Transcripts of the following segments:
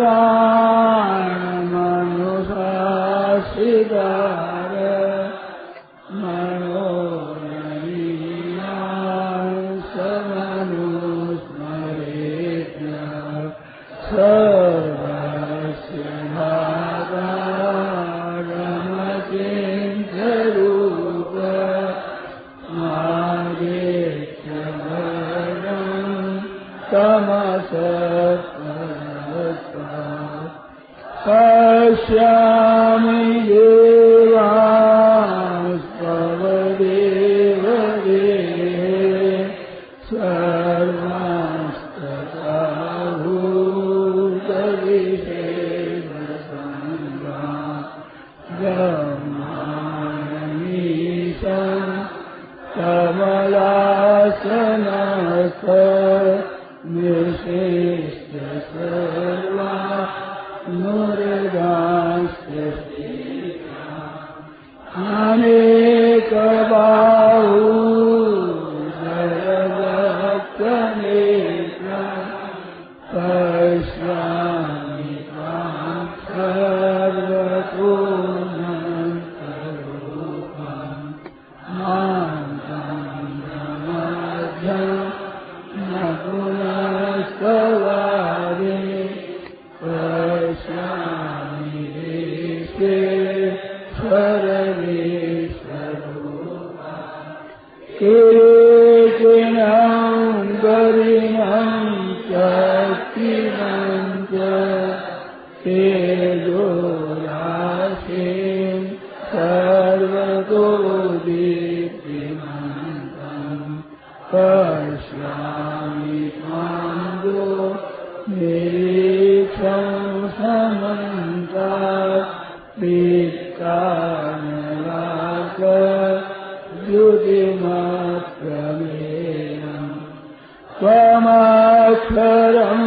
Ahora. समाश्वरं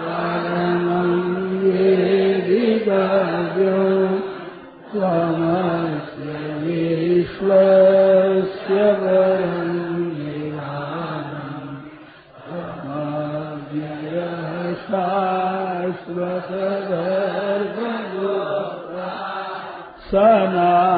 वरणं ये दिवो कमाश्रेश्वरस्य वरङ्गय सार्वो सना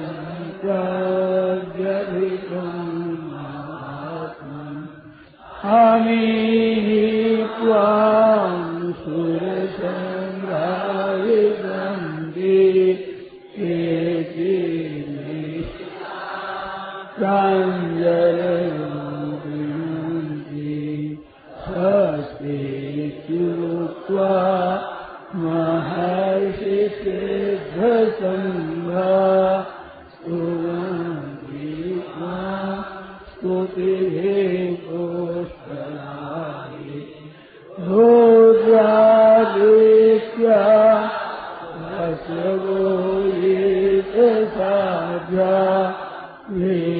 Amen. Amen. me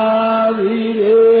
वीरे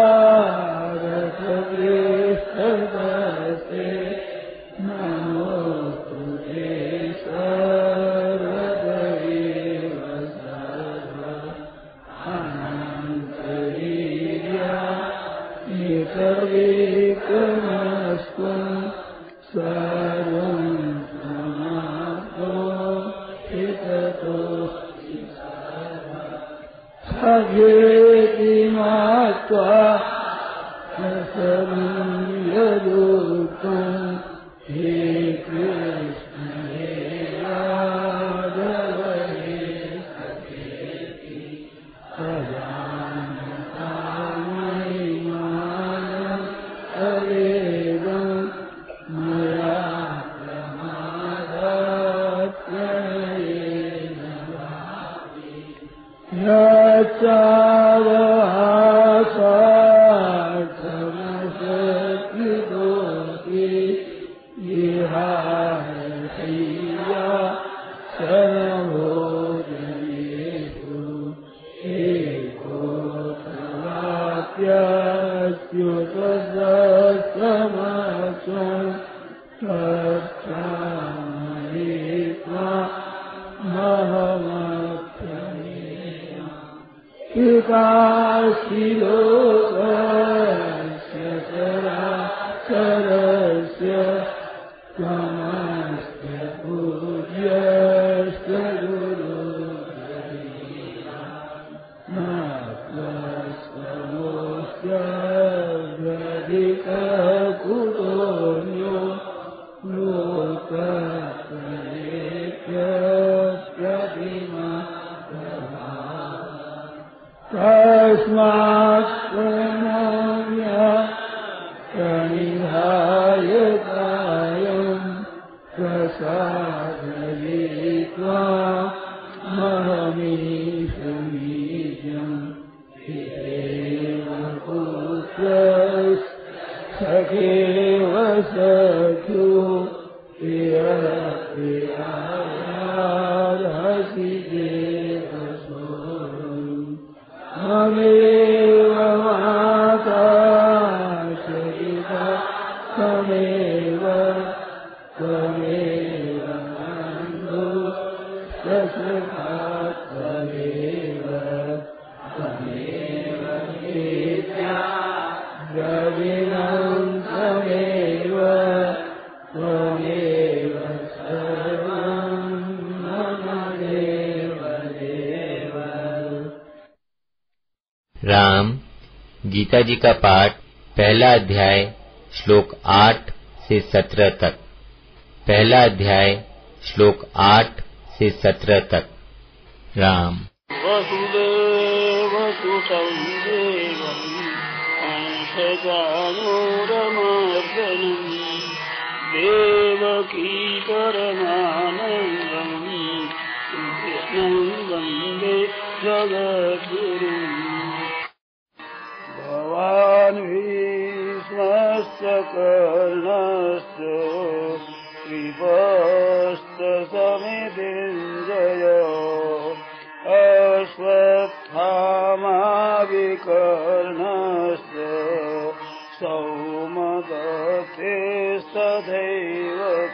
भगेति मा न حتى तस्मात् राम गीता जी का पाठ पहला अध्याय श्लोक आठ से सत्रह तक। पहला अध्याय श्लोक आठ से सत्रह तक। राम। देवकी परमानन्दम् कृष्णं वन्दे जगद्गुरुम् भवान् कर्णश्च कृपश्च समितिञ्जय अश्वत्थामाविकर्णश्च सौमदतेस्तथैव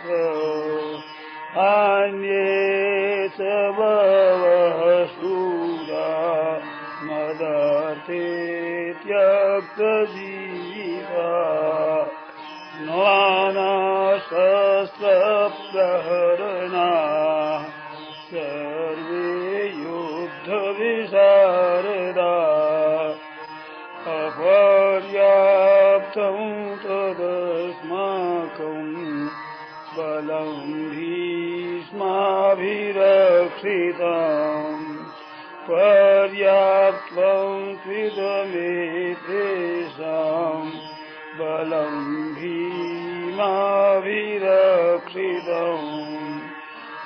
च अन्ये च बहवः शूरा मदर्थे त्यक्तजीवा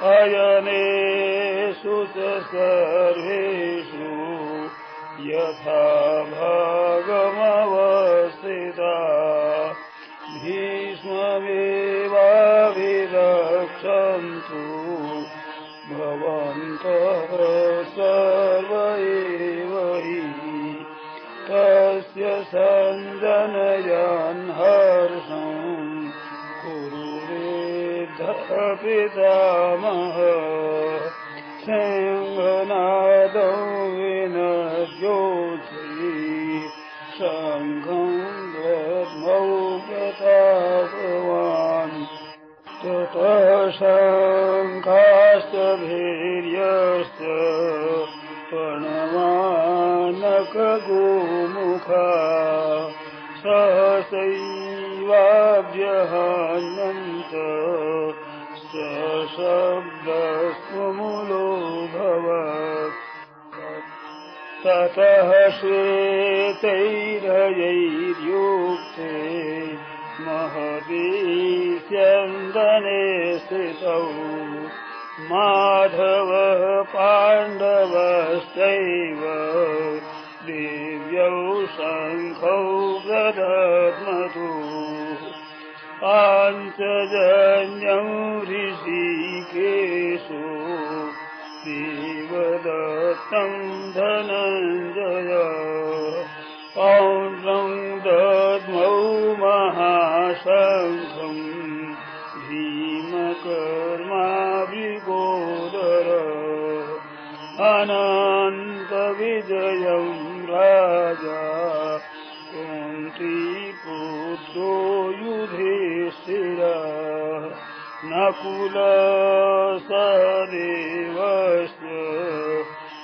अयनेषु च सर्वेषु यथा भागमवस्थिता। भीष्ममेवाभिरक्षन्तु भवन्तः सिंहनादौ विनज्योति शङ्खम् दद्मौ प्रतापवान् ततः शङ्खाश्च भीर्यश्च प्रणवानकगोमुखा सहसैवाभ्यहन्यन्त सशब्दस्वमुलो भवत् ततः श्वेतैरयैर्युक्ते महती स्यन्दने स्थितौ। माधवः पाण्डवश्चैव देव्यौ शङ्खौ प्रदध्मतु पाञ्चजन्यं ऋषिकेशो देवदत्तं धनञ्जय। पौण्ड्रं दद्मौ महाशङ्खम् भीमकर्माभिगोदर अनन्तविजयं नकुलसदेवस्य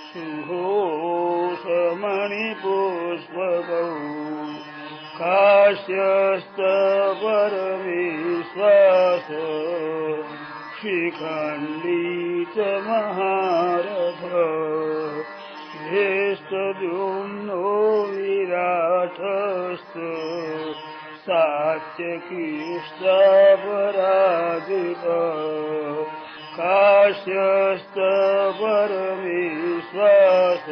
सुघोषमणिपुष्पकौ काश्यश्च परमेश्वास शिखण्डी च महारथ सात्यकीष्टापराजित काश्यश्च परमेश्वास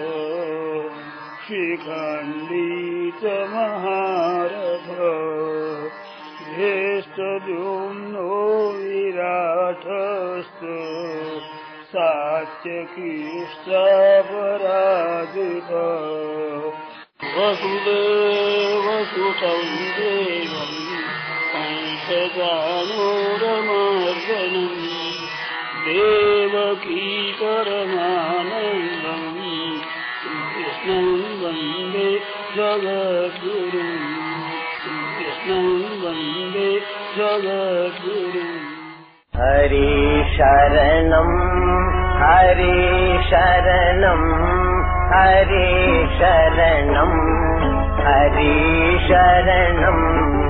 शिखण्डी च महारथ। ज्येष्ठद्युम्नो विराटश्च सात्यकीष्टापराजित वसुदेवसुतं देवम् कंसजानोरमर्दनम् देवकी परमानन्दम् कृष्णं वन्दे जगद्गुरुम्। जगद्गुरुम्। हरि शरणम् हरि शरणम् हरि शरणम् हरि शरणम्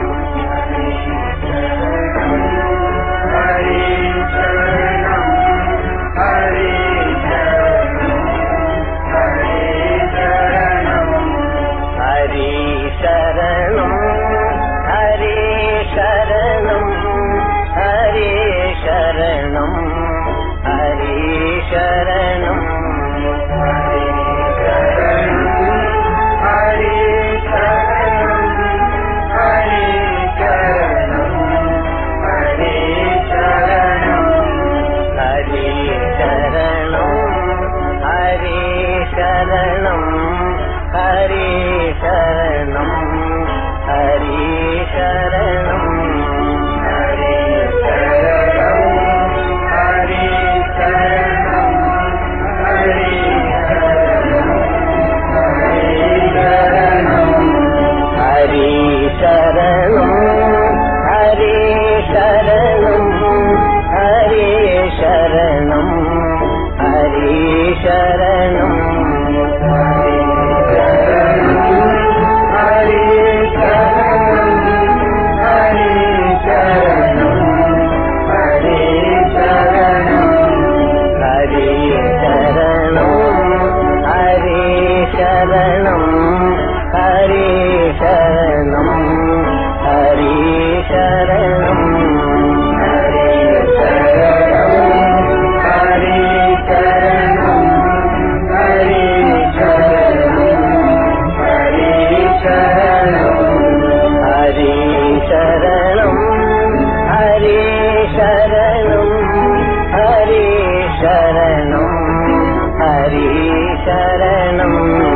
हरि शरणम्